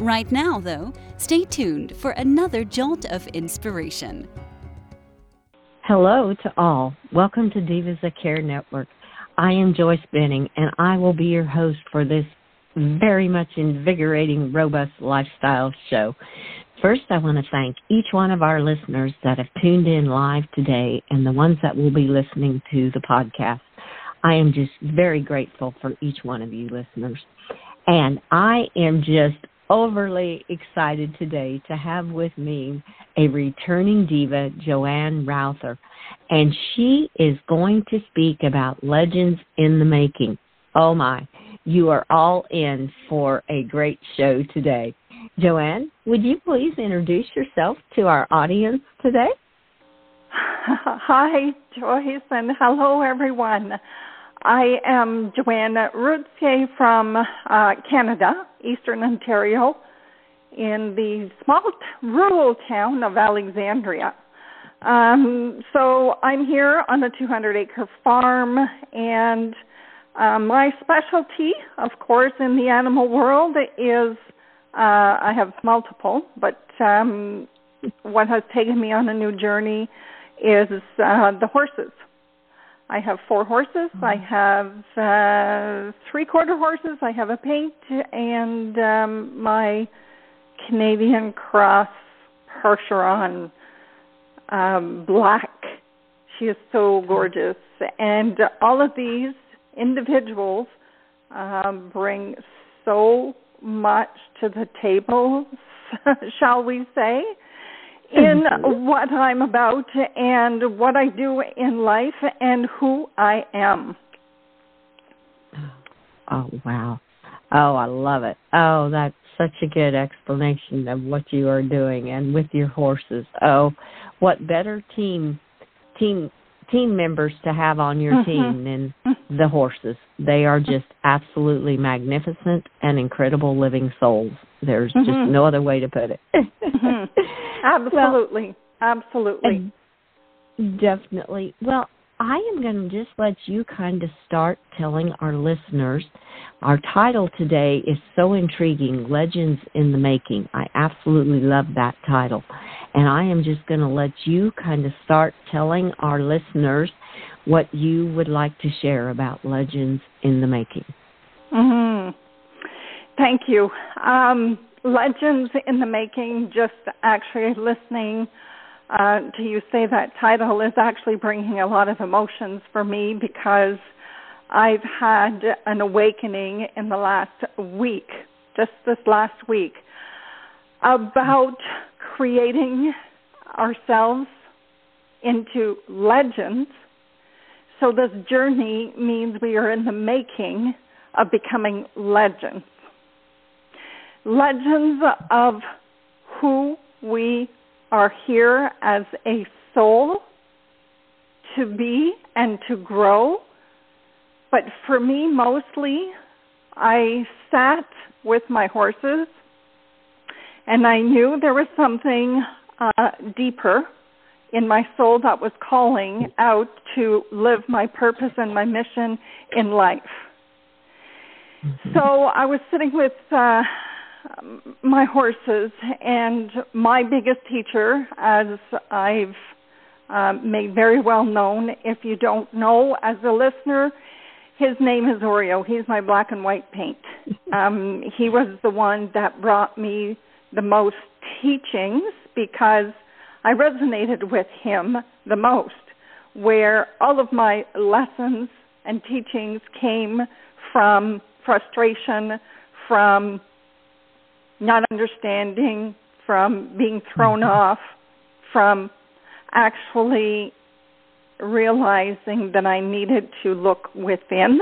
Right now, though, stay tuned for another jolt of inspiration. Hello to all. Welcome to Divas That Care Network. I am Joyce Benning, and I will be your host for this very much invigorating, robust lifestyle show. First, I want to thank each one of our listeners that have tuned in live today and the ones that will be listening to the podcast. I am just very grateful for each one of you listeners. And I am just overly excited today to have with me a returning diva, Joanne Routier, and she is going to speak about legends in the making. Oh my, you are all in for a great show today. Joanne, would you please introduce yourself to our audience today? Hi, Joyce, and hello, everyone. I am Joanne Routier from uh, Canada, Eastern Ontario, in the small rural town of Alexandria. Um, so I'm here on a 200 acre farm, and uh, my specialty, of course, in the animal world is uh, I have multiple, but um, what has taken me on a new journey is uh, the horses. I have four horses. Mm-hmm. I have uh, three quarter horses. I have a paint and um, my Canadian cross Percheron um, black. She is so gorgeous. And all of these individuals um, bring so much to the table, shall we say in mm-hmm. what I'm about and what I do in life and who I am. Oh, wow. Oh, I love it. Oh, that's such a good explanation of what you are doing and with your horses. Oh, what better team team team members to have on your mm-hmm. team than the horses. They are just absolutely magnificent and incredible living souls. There's mm-hmm. just no other way to put it. mm-hmm. Absolutely. Well, Absolutely. Definitely. Well, I am going to just let you kind of start telling our listeners. Our title today is so intriguing Legends in the Making. I absolutely love that title. And I am just going to let you kind of start telling our listeners what you would like to share about Legends in the Making. Mm-hmm. Thank you. Um, Legends in the Making, just actually listening uh, to you say that title is actually bringing a lot of emotions for me because I've had an awakening in the last week, just this last week, about creating ourselves into legends. So this journey means we are in the making of becoming legends. Legends of who we are here as a soul to be and to grow. But for me, mostly, I sat with my horses and I knew there was something uh, deeper in my soul that was calling out to live my purpose and my mission in life. Mm-hmm. So I was sitting with uh, my horses, and my biggest teacher, as I've um, made very well known, if you don't know as a listener, his name is Oreo. He's my black and white paint. Um, he was the one that brought me the most teachings because I resonated with him the most, where all of my lessons and teachings came from frustration, from not understanding, from being thrown mm-hmm. off, from actually realizing that I needed to look within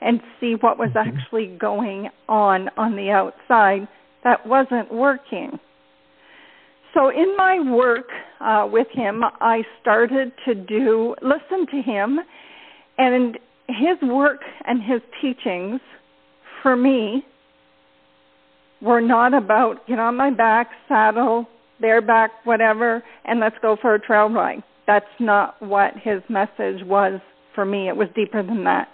and see what was mm-hmm. actually going on on the outside that wasn't working. so in my work uh, with him, I started to do listen to him, and his work and his teachings for me were not about get on my back, saddle, bareback, whatever, and let's go for a trail ride. That's not what his message was for me. It was deeper than that.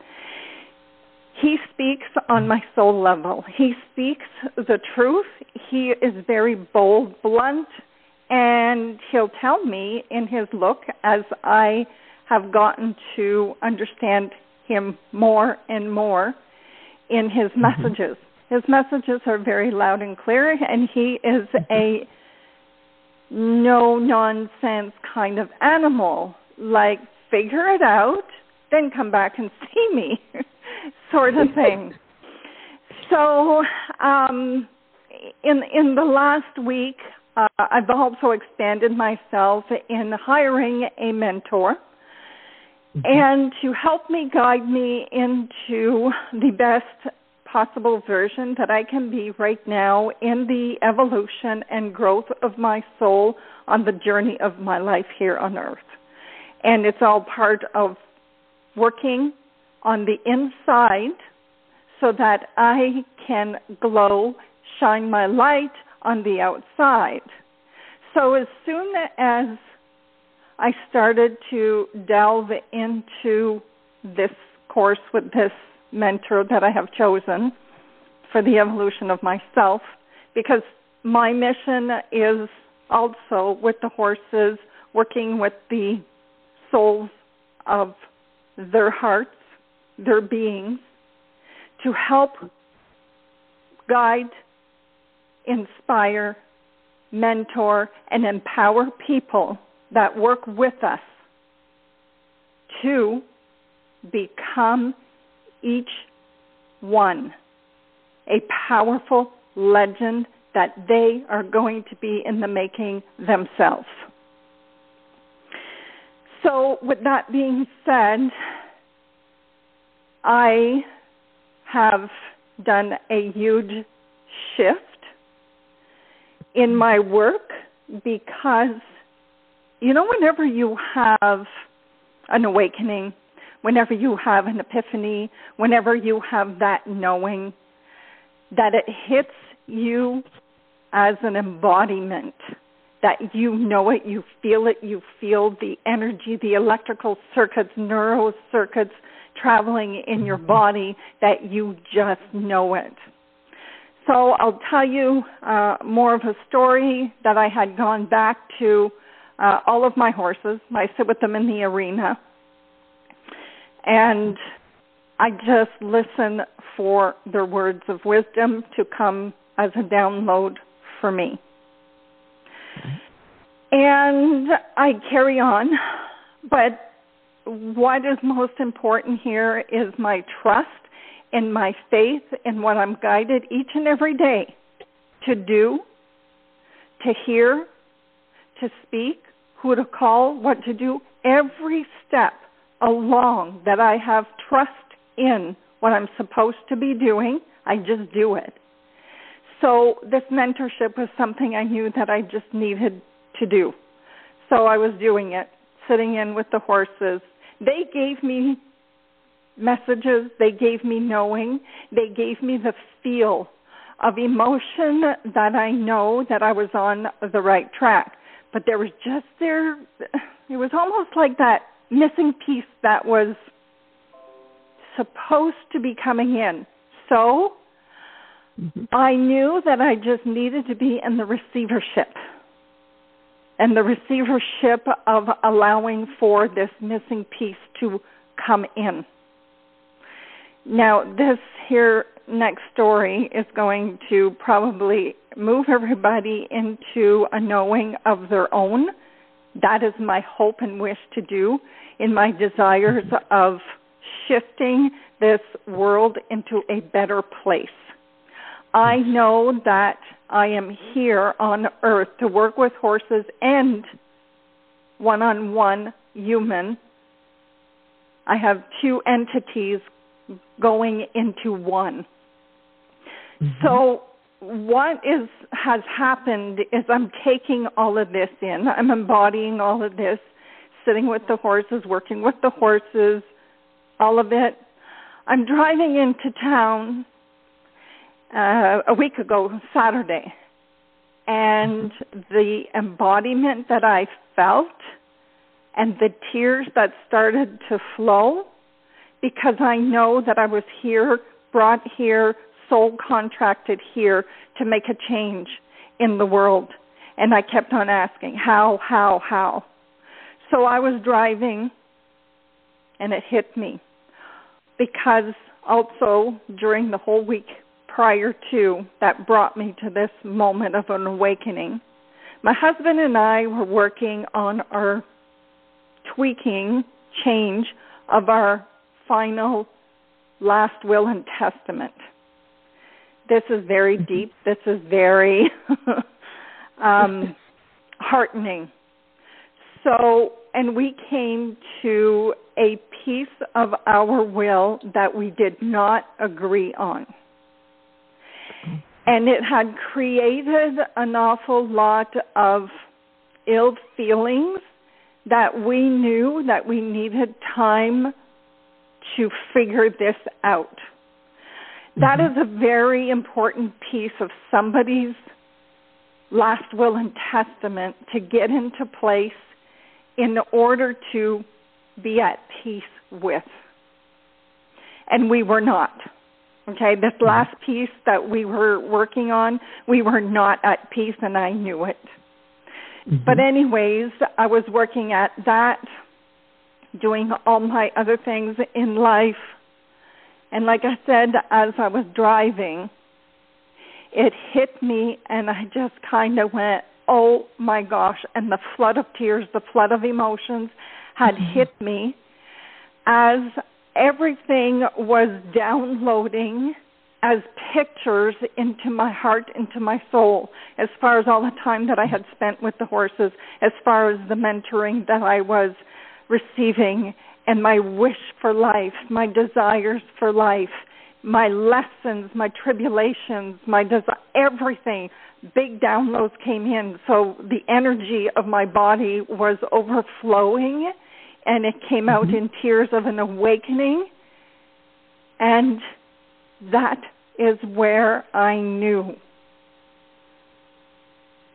He speaks on my soul level. He speaks the truth. He is very bold, blunt, and he'll tell me in his look as I have gotten to understand him more and more in his mm-hmm. messages. His messages are very loud and clear, and he is a no nonsense kind of animal. Like, figure it out, then come back and see me, sort of thing. so, um, in in the last week, uh, I've also expanded myself in hiring a mentor mm-hmm. and to help me guide me into the best possible version that I can be right now in the evolution and growth of my soul on the journey of my life here on earth. And it's all part of working on the inside so that I can glow, shine my light on the outside. So as soon as I started to delve into this course with this mentor that I have chosen for the evolution of myself because my mission is also with the horses, working with the souls of their hearts, their beings, to help guide, inspire, mentor, and empower people that work with us to become each one a powerful legend that they are going to be in the making themselves. So, with that being said, I have done a huge shift in my work because, you know, whenever you have an awakening, whenever you have an epiphany, whenever you have that knowing, that it hits you as an embodiment, that you know it, you feel it, you feel the energy, the electrical circuits, neuro circuits traveling in your mm-hmm. body, that you just know it. So I'll tell you uh, more of a story that I had gone back to uh, all of my horses. I sit with them in the arena and I just listen for their words of wisdom to come as a download for me. And I carry on, but what is most important here is my trust and my faith in what I'm guided each and every day to do, to hear, to speak, who to call, what to do, every step along that I have trust in what I'm supposed to be doing. I just do it. So this mentorship was something I knew that I just needed to do. So I was doing it, sitting in with the horses. They gave me messages, they gave me knowing, they gave me the feel of emotion that I know that I was on the right track. But there was just there, it was almost like that missing piece that was supposed to be coming in. So mm-hmm. I knew that I just needed to be in the receivership. And the receivership of allowing for this missing piece to come in. Now, this here next story is going to probably move everybody into a knowing of their own. That is my hope and wish to do in my desires of shifting this world into a better place. I know that I am here on earth to work with horses and one on one human. I have two entities going into one. Mm-hmm. So what is has happened is I'm taking all of this in. I'm embodying all of this, sitting with the horses, working with the horses, all of it. I'm driving into town uh, a week ago, Saturday, and the embodiment that I felt and the tears that started to flow because I know that I was here, brought here, soul contracted here to make a change in the world. And I kept on asking, how, how, how? So I was driving and it hit me because also during the whole week prior to that brought me to this moment of an awakening. My husband and I were working on our tweaking change of our final last will and testament. This is very mm-hmm. deep. This is very um, heartening. So, and we came to a piece of our will that we did not agree on. And it had created an awful lot of ill feelings that we knew that we needed time to figure this out. That mm-hmm. is a very important piece of somebody's last will and testament to get into place in order to be at peace with. And we were not. Okay, this last piece that we were working on, we were not at peace and I knew it. Mm-hmm. But, anyways, I was working at that, doing all my other things in life. And, like I said, as I was driving, it hit me, and I just kind of went, oh my gosh. And the flood of tears, the flood of emotions had mm-hmm. hit me as everything was downloading as pictures into my heart, into my soul, as far as all the time that I had spent with the horses, as far as the mentoring that I was receiving, and my wish for life, my desires for life, my lessons, my tribulations, my desi- everything. Big downloads came in, so the energy of my body was overflowing, and it came out mm-hmm. in tears of an awakening. And that is where I knew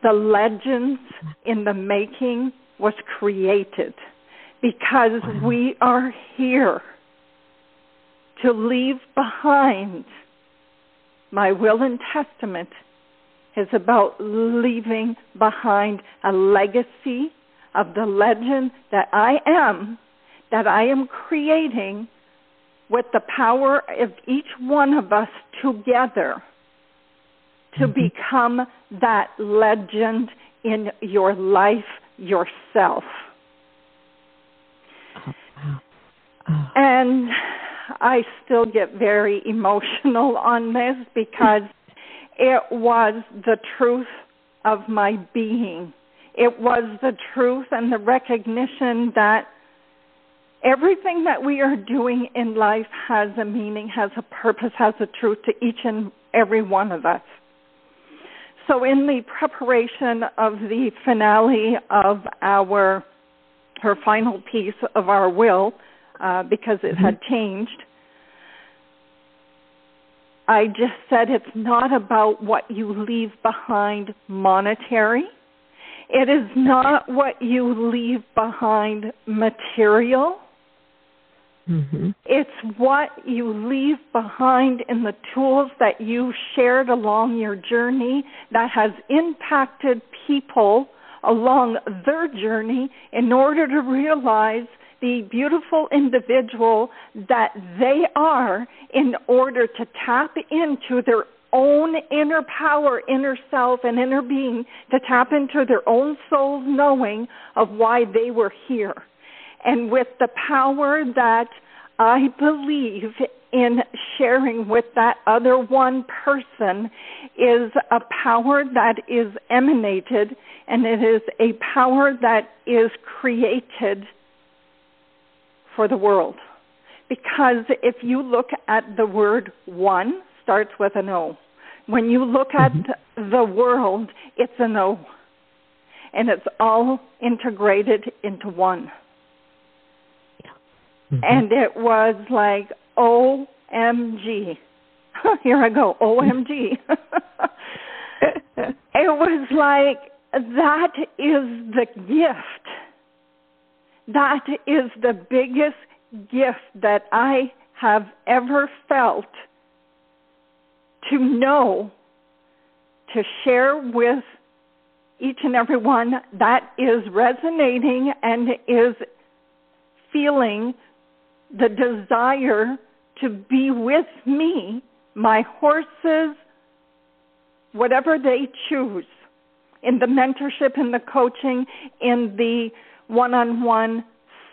the legends in the making was created because we are here to leave behind my will and testament is about leaving behind a legacy of the legend that I am, that I am creating with the power of each one of us together to mm-hmm. become that legend in your life yourself. Oh, wow. oh. And I still get very emotional on this because it was the truth of my being. It was the truth and the recognition that everything that we are doing in life has a meaning, has a purpose, has a truth to each and every one of us. So, in the preparation of the finale of our her final piece of our will, uh, because it mm-hmm. had changed, I just said it's not about what you leave behind monetary. It is not what you leave behind material. Mm-hmm. It's what you leave behind in the tools that you shared along your journey that has impacted people along their journey in order to realize the beautiful individual that they are in order to tap into their own inner power, inner self, and inner being, to tap into their own soul's knowing of why they were here and with the power that I believe in sharing with that other one person is a power that is emanated and it is a power that is created for the world. Because if you look at the word one, starts with an O. When you look at mm-hmm. the world, it's an O. And it's all integrated into one. Mm-hmm. And it was like, OMG. Here I go, OMG. it was like, that is the gift. That is the biggest gift that I have ever felt to know, to share with each and every one that is resonating and is feeling the desire to be with me, my horses, whatever they choose, in the mentorship, in the coaching, in the one on one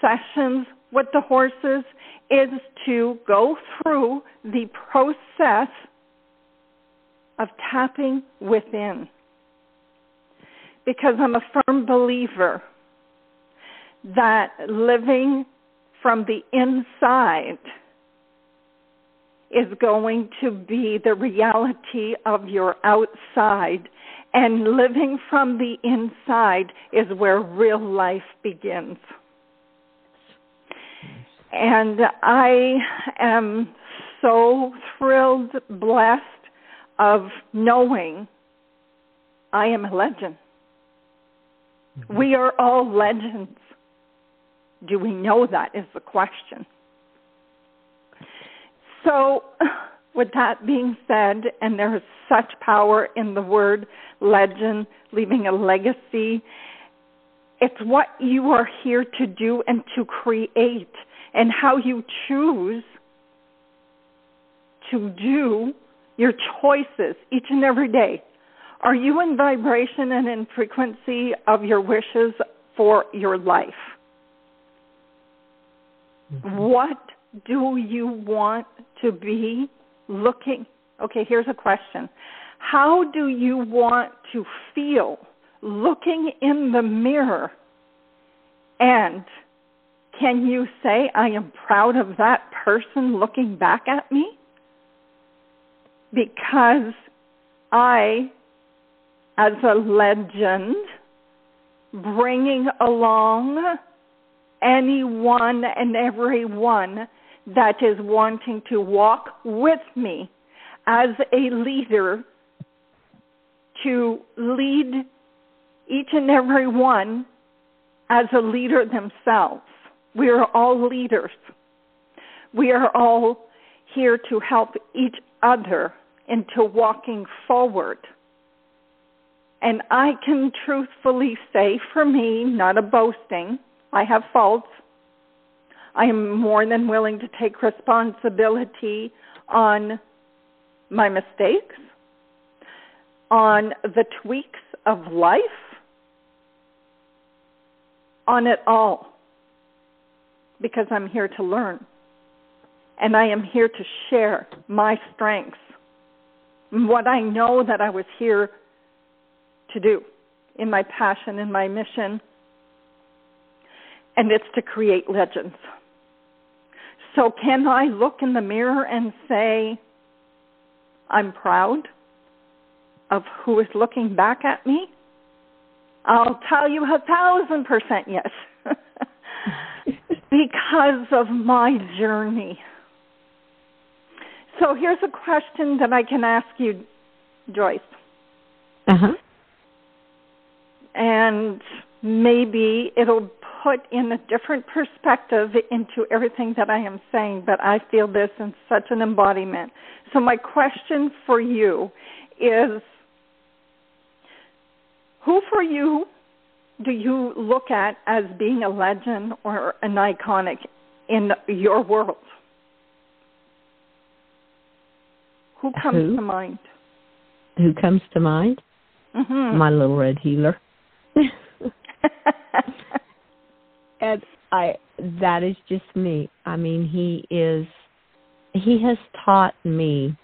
sessions with the horses, is to go through the process of tapping within. Because I'm a firm believer that living from the inside is going to be the reality of your outside. And living from the inside is where real life begins. And I am so thrilled, blessed of knowing I am a legend. Mm-hmm. We are all legends. Do we know that is the question. So, with that being said, and there is such power in the word legend, leaving a legacy, it's what you are here to do and to create, and how you choose to do your choices each and every day. Are you in vibration and in frequency of your wishes for your life? Mm-hmm. What do you want to be looking? Okay, here's a question. How do you want to feel looking in the mirror? And can you say, I am proud of that person looking back at me? Because I, as a legend, bringing along anyone and everyone that is wanting to walk with me as a leader to lead each and every one as a leader themselves. We are all leaders. We are all here to help each other into walking forward. And I can truthfully say for me, not a boasting, I have faults. I am more than willing to take responsibility on my mistakes, on the tweaks of life, on it all, because I'm here to learn. And I am here to share my strengths what I know that I was here to do in my passion, in my mission, and it's to create legends. So, can I look in the mirror and say, I'm proud of who is looking back at me? I'll tell you a thousand percent yes. because of my journey. So here's a question that I can ask you, Joyce. Uh huh. And maybe it'll put in a different perspective into everything that I am saying, but I feel this in such an embodiment. So, my question for you is who for you do you look at as being a legend or an iconic in your world? Who comes Who? to mind? Who comes to mind? Mm-hmm. My little red heeler. and I that is just me. I mean, he is he has taught me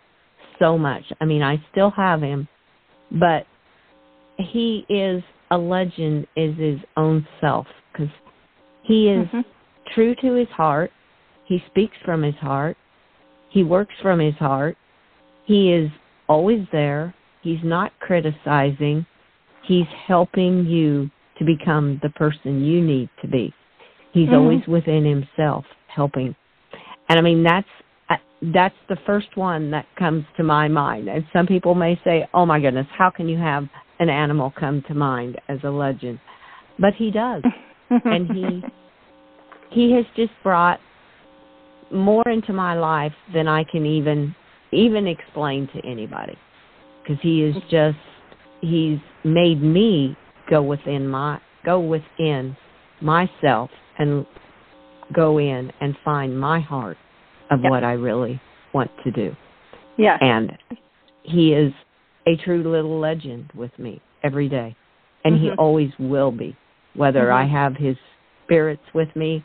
so much. I mean, I still have him, but he is a legend is his own self cuz he is mm-hmm. true to his heart. He speaks from his heart. He works from his heart. He is always there. He's not criticizing. He's helping you to become the person you need to be. He's Mhm. always within himself helping. And I mean that's uh, that's the first one that comes to my mind. And some people may say, "Oh my goodness, how can you have an animal come to mind as a legend?" But he does. and he he has just brought more into my life than I can even even explain to anybody because he is just he's made me go within my go within myself and go in and find my heart of Yep. what I really want to do yes. and he is a true little legend with me every day and he Mhm. always will be whether Mhm. i have his spirits with me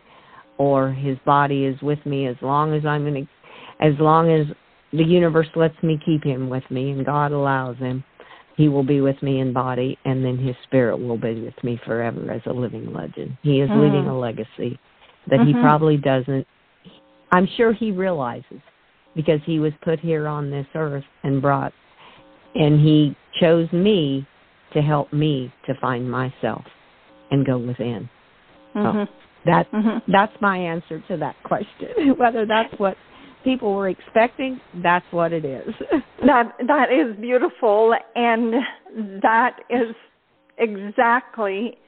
or his body is with me as long as i'm to as long as the universe lets me keep him with me and god allows him he will be with me in body and then his spirit will be with me forever as a living legend he is Mhm. leaving a legacy that he Mhm. probably doesn't i'm sure he realizes because he was put here on this earth and brought and he chose me to help me to find myself and go within Mhm. that Mhm. that's my answer to that question whether that's what people were expecting that's what it is That that is beautiful, and that is exactly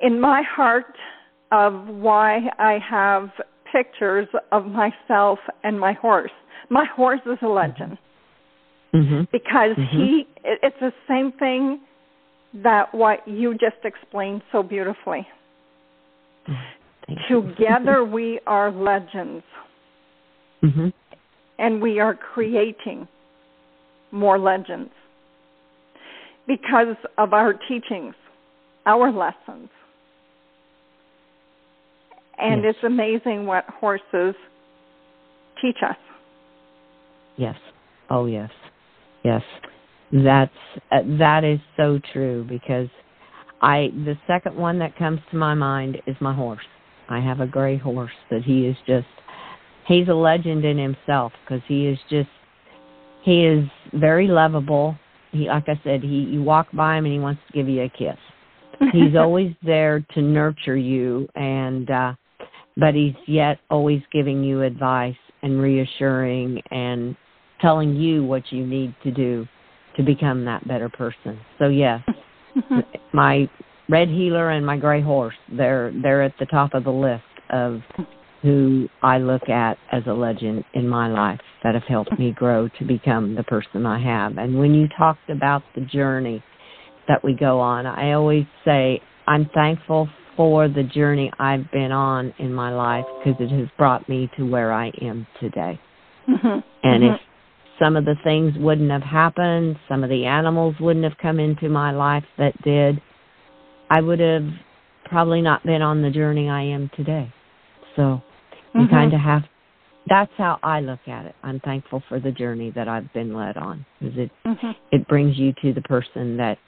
in my heart of why I have pictures of myself and my horse. My horse is a legend mhm because Mhm. he it, it's the same thing that what you just explained so beautifully. Thank you. Together we are legends mhm and we are creating more legends because of our teachings, our lessons. And Yes. it's amazing what horses teach us. Yes. Oh yes. Yes. That's uh, that is so true because I the second one that comes to my mind is my horse. I have a gray horse that he is just he's a legend in himself because he is just he is very lovable. He like I said, he you walk by him and he wants to give you a kiss. He's always there to nurture you and uh but he's yet always giving you advice and reassuring and telling you what you need to do to become that better person. So yes, Mhm. my red heeler and my gray horse, they're they're at the top of the list of who I look at as a legend in my life that have helped me grow to become the person I have. And when you talked about the journey that we go on, I always say I'm thankful for the journey I've been on in my life because it has brought me to where I am today. Mhm. And Mhm. if some of the things wouldn't have happened, some of the animals wouldn't have come into my life that did, I would have probably not been on the journey I am today. So you Mhm. kind of have that's how I look at it. I'm thankful for the journey that I've been led on because it Mhm. it brings you to the person that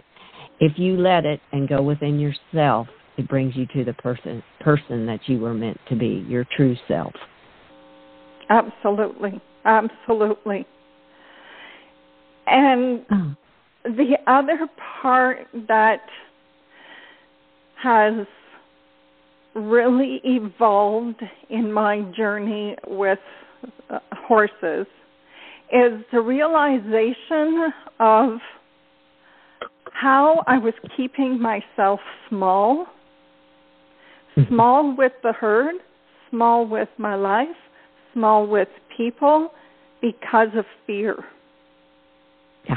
if you let it and go within yourself, it brings you to the person person that you were meant to be, your true self. Absolutely. Absolutely. And Oh. the other part that has really evolved in my journey with uh, horses is the realization of how I was keeping myself small, small with the herd, small with my life, small with people because of fear. Yeah.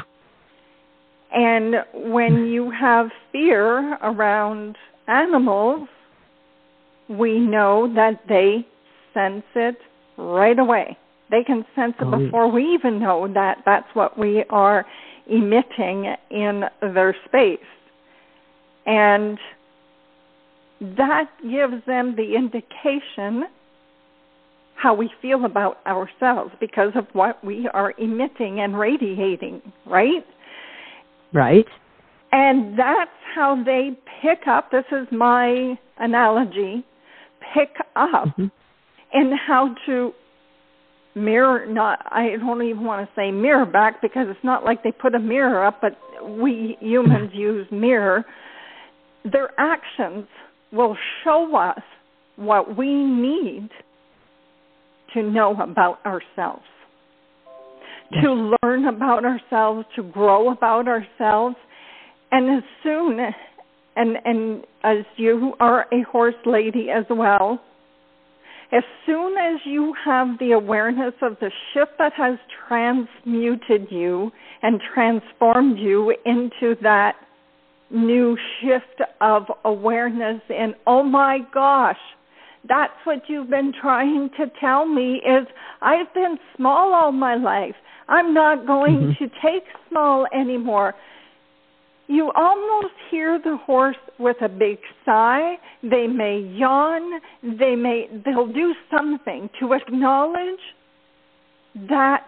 And when you have fear around animals, we know that they sense it right away. They can sense it Oh, before we even know that that's what we are emitting in their space. And that gives them the indication how we feel about ourselves because of what we are emitting and radiating, right? Right? And that's how they pick up, this is my analogy, pick up Mhm. in how to mirror not I don't even want to say mirror back because it's not like they put a mirror up but we humans use mirror their actions will show us what we need to know about ourselves yes. to learn about ourselves to grow about ourselves and as soon and and as you are a horse lady as well as soon as you have the awareness of the shift that has transmuted you and transformed you into that new shift of awareness and oh my gosh that's what you've been trying to tell me is I've been small all my life. I'm not going mm-hmm. to take small anymore you almost hear the horse with a big sigh. They may yawn. They may they'll do something to acknowledge that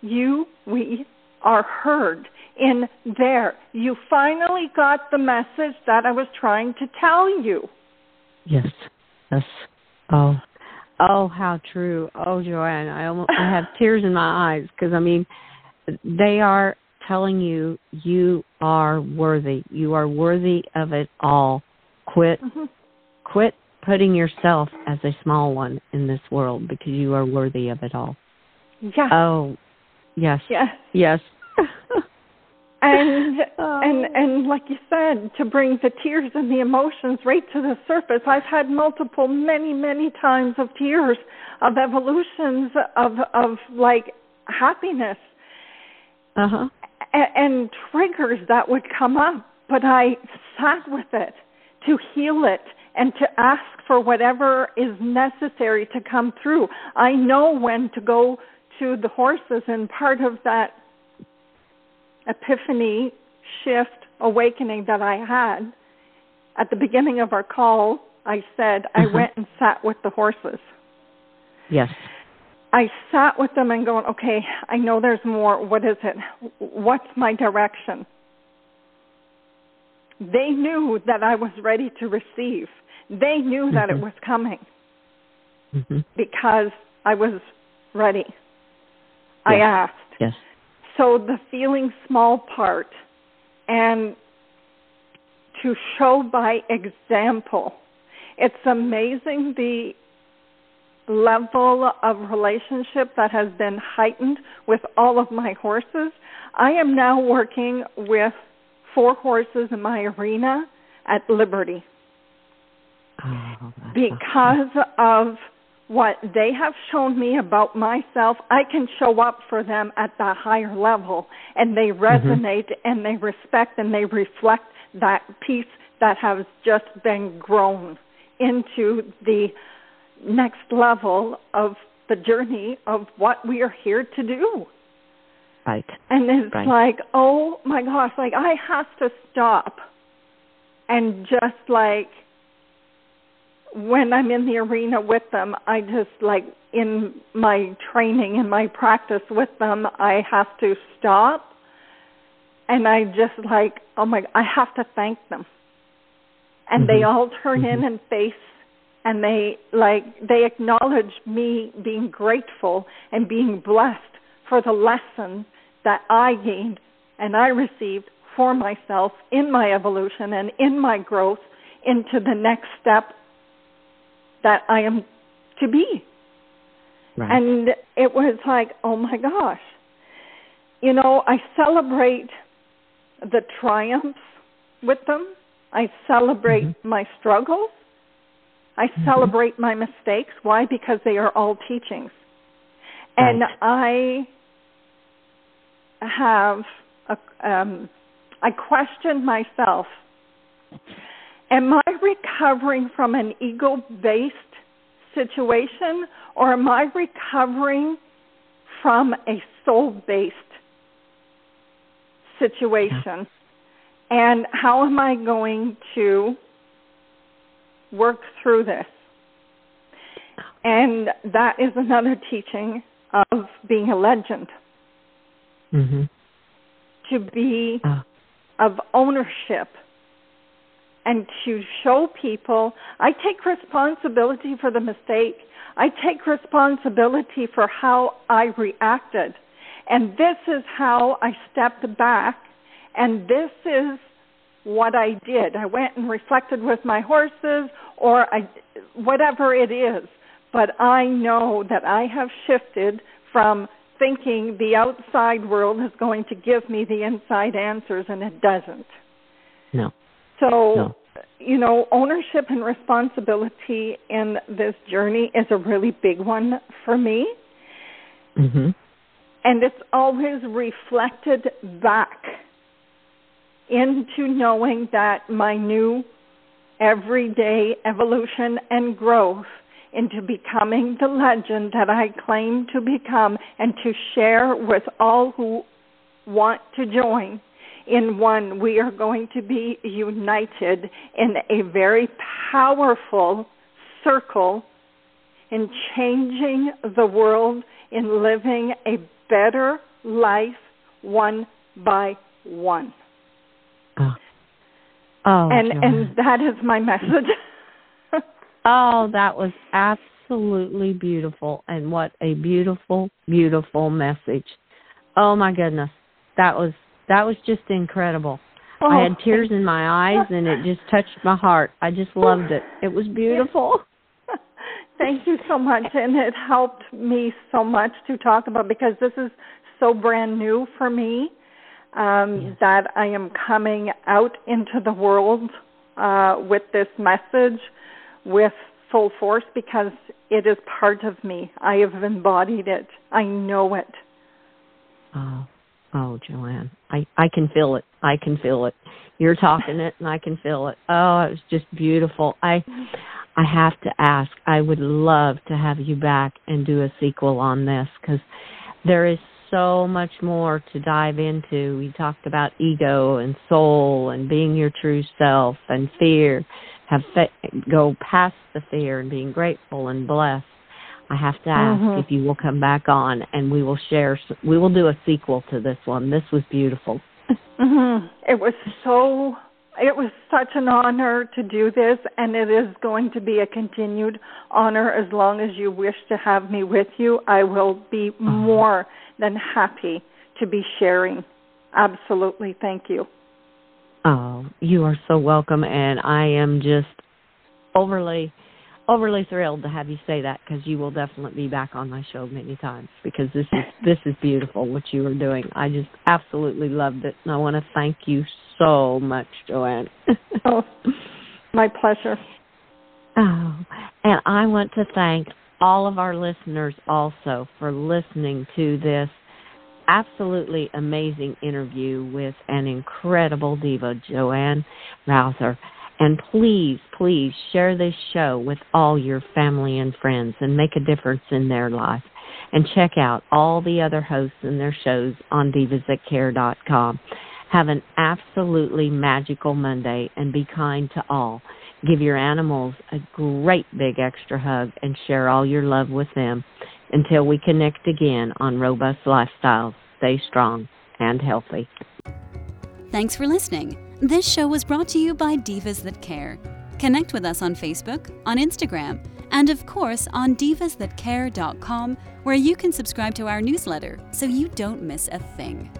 you we are heard in there. You finally got the message that I was trying to tell you. Yes. Yes. Oh. Oh, how true. Oh, Joanne, I almost I have tears in my eyes because I mean they are telling you you are worthy. You are worthy of it all. Quit mm-hmm. quit putting yourself as a small one in this world because you are worthy of it all. Yeah. Oh, yes. Yes. Yes. and oh. and and like you said to bring the tears and the emotions right to the surface i've had multiple many many times of tears of evolutions of of like happiness uh-huh and, and triggers that would come up, but I sat with it to heal it and to ask for whatever is necessary to come through. I know when to go to the horses, and part of that epiphany, shift, awakening that I had at the beginning of our call, I said, I uh-huh. went and sat with the horses. Yes. I sat with them and going, okay, I know there's more. What is it? What's my direction? They knew that I was ready to receive. They knew mm-hmm. that it mm-hmm. was coming mm-hmm. because I was ready. Yes. I asked. Yes. So the feeling small part and to show by example. It's amazing the level of relationship that has been heightened with all of my horses. I am now working with four horses in my arena at Liberty. Oh, because of what they have shown me about myself, I can show up for them at the higher level and they mm-hmm. resonate mm-hmm. and they respect and they reflect that piece that has just been grown into the next level of the journey of what we are here to do. Right. And it's right. like, oh my gosh, like I have to stop and just like when I'm in the arena with them, I just like in my training and my practice with them, I have to stop and I just like, oh my, I have to thank them. And mm-hmm. they all turn mm-hmm. in and face and they like they acknowledge me being grateful and being blessed for the lesson that I gained and I received for myself in my evolution and in my growth into the next step that I am to be. Right. And it was like, oh my gosh. You know, I celebrate the triumphs with them. I celebrate mm-hmm. my struggles. I mm-hmm. celebrate my mistakes. Why? Because they are all teachings. And I have, a, um, I question myself. Am I recovering from an ego based situation or am I recovering from a soul based situation? And how am I going to work through this. And that is another teaching of being a legend. Mm-hmm. To be uh. of ownership and to show people I take responsibility for the mistake. I take responsibility for how I reacted. And this is how I stepped back, and this is what I did. I went and reflected with my horses, or I, whatever it is. But I know that I have shifted from thinking the outside world is going to give me the inside answers, and it doesn't. No. So, no. you know, ownership and responsibility in this journey is a really big one for me. Mm-hmm. And it's always reflected back into knowing that my new everyday evolution and growth into becoming the legend that I claim to become and to share with all who want to join. In one, we are going to be united in a very powerful circle in changing the world, in living a better life one by one. Oh. And Joanne. and that is my message. oh, that was absolutely beautiful and what a beautiful beautiful message. Oh my goodness. That was that was just incredible. Oh, I had tears in my eyes and it just touched my heart. I just loved it. It was beautiful. Thank you so much and it helped me so much to talk about because this is so brand new for me um, that I am coming out into the world uh, with this message with full force because it is part of me. I have embodied it. I know it. Oh, oh, Joanne, I I can feel it. I can feel it. You're talking it, and I can feel it. Oh, it was just beautiful. I I have to ask. I would love to have you back and do a sequel on this because there is so much more to dive into. We talked about ego and soul and being your true self and fear. Have fa- go past the fear and being grateful and blessed. I have to ask Mhm. if you will come back on and we will share. We will do a sequel to this one. This was beautiful. hmm It was so. It was such an honor to do this, and it is going to be a continued honor as long as you wish to have me with you. I will be more than happy to be sharing. Absolutely, thank you. Oh, you are so welcome, and I am just overly, overly thrilled to have you say that because you will definitely be back on my show many times because this is this is beautiful what you are doing. I just absolutely loved it, and I want to thank you so much, Joanne. Oh, my pleasure. Oh, and I want to thank all of our listeners also for listening to this absolutely amazing interview with an incredible diva, Joanne Routier. And please, please share this show with all your family and friends and make a difference in their life. And check out all the other hosts and their shows on divasthatcare.com. Have an absolutely magical Monday and be kind to all. Give your animals a great big extra hug and share all your love with them. Until we connect again on Robust Lifestyles, stay strong and healthy. Thanks for listening. This show was brought to you by Divas That Care. Connect with us on Facebook, on Instagram, and of course on divasthatcare.com, where you can subscribe to our newsletter so you don't miss a thing.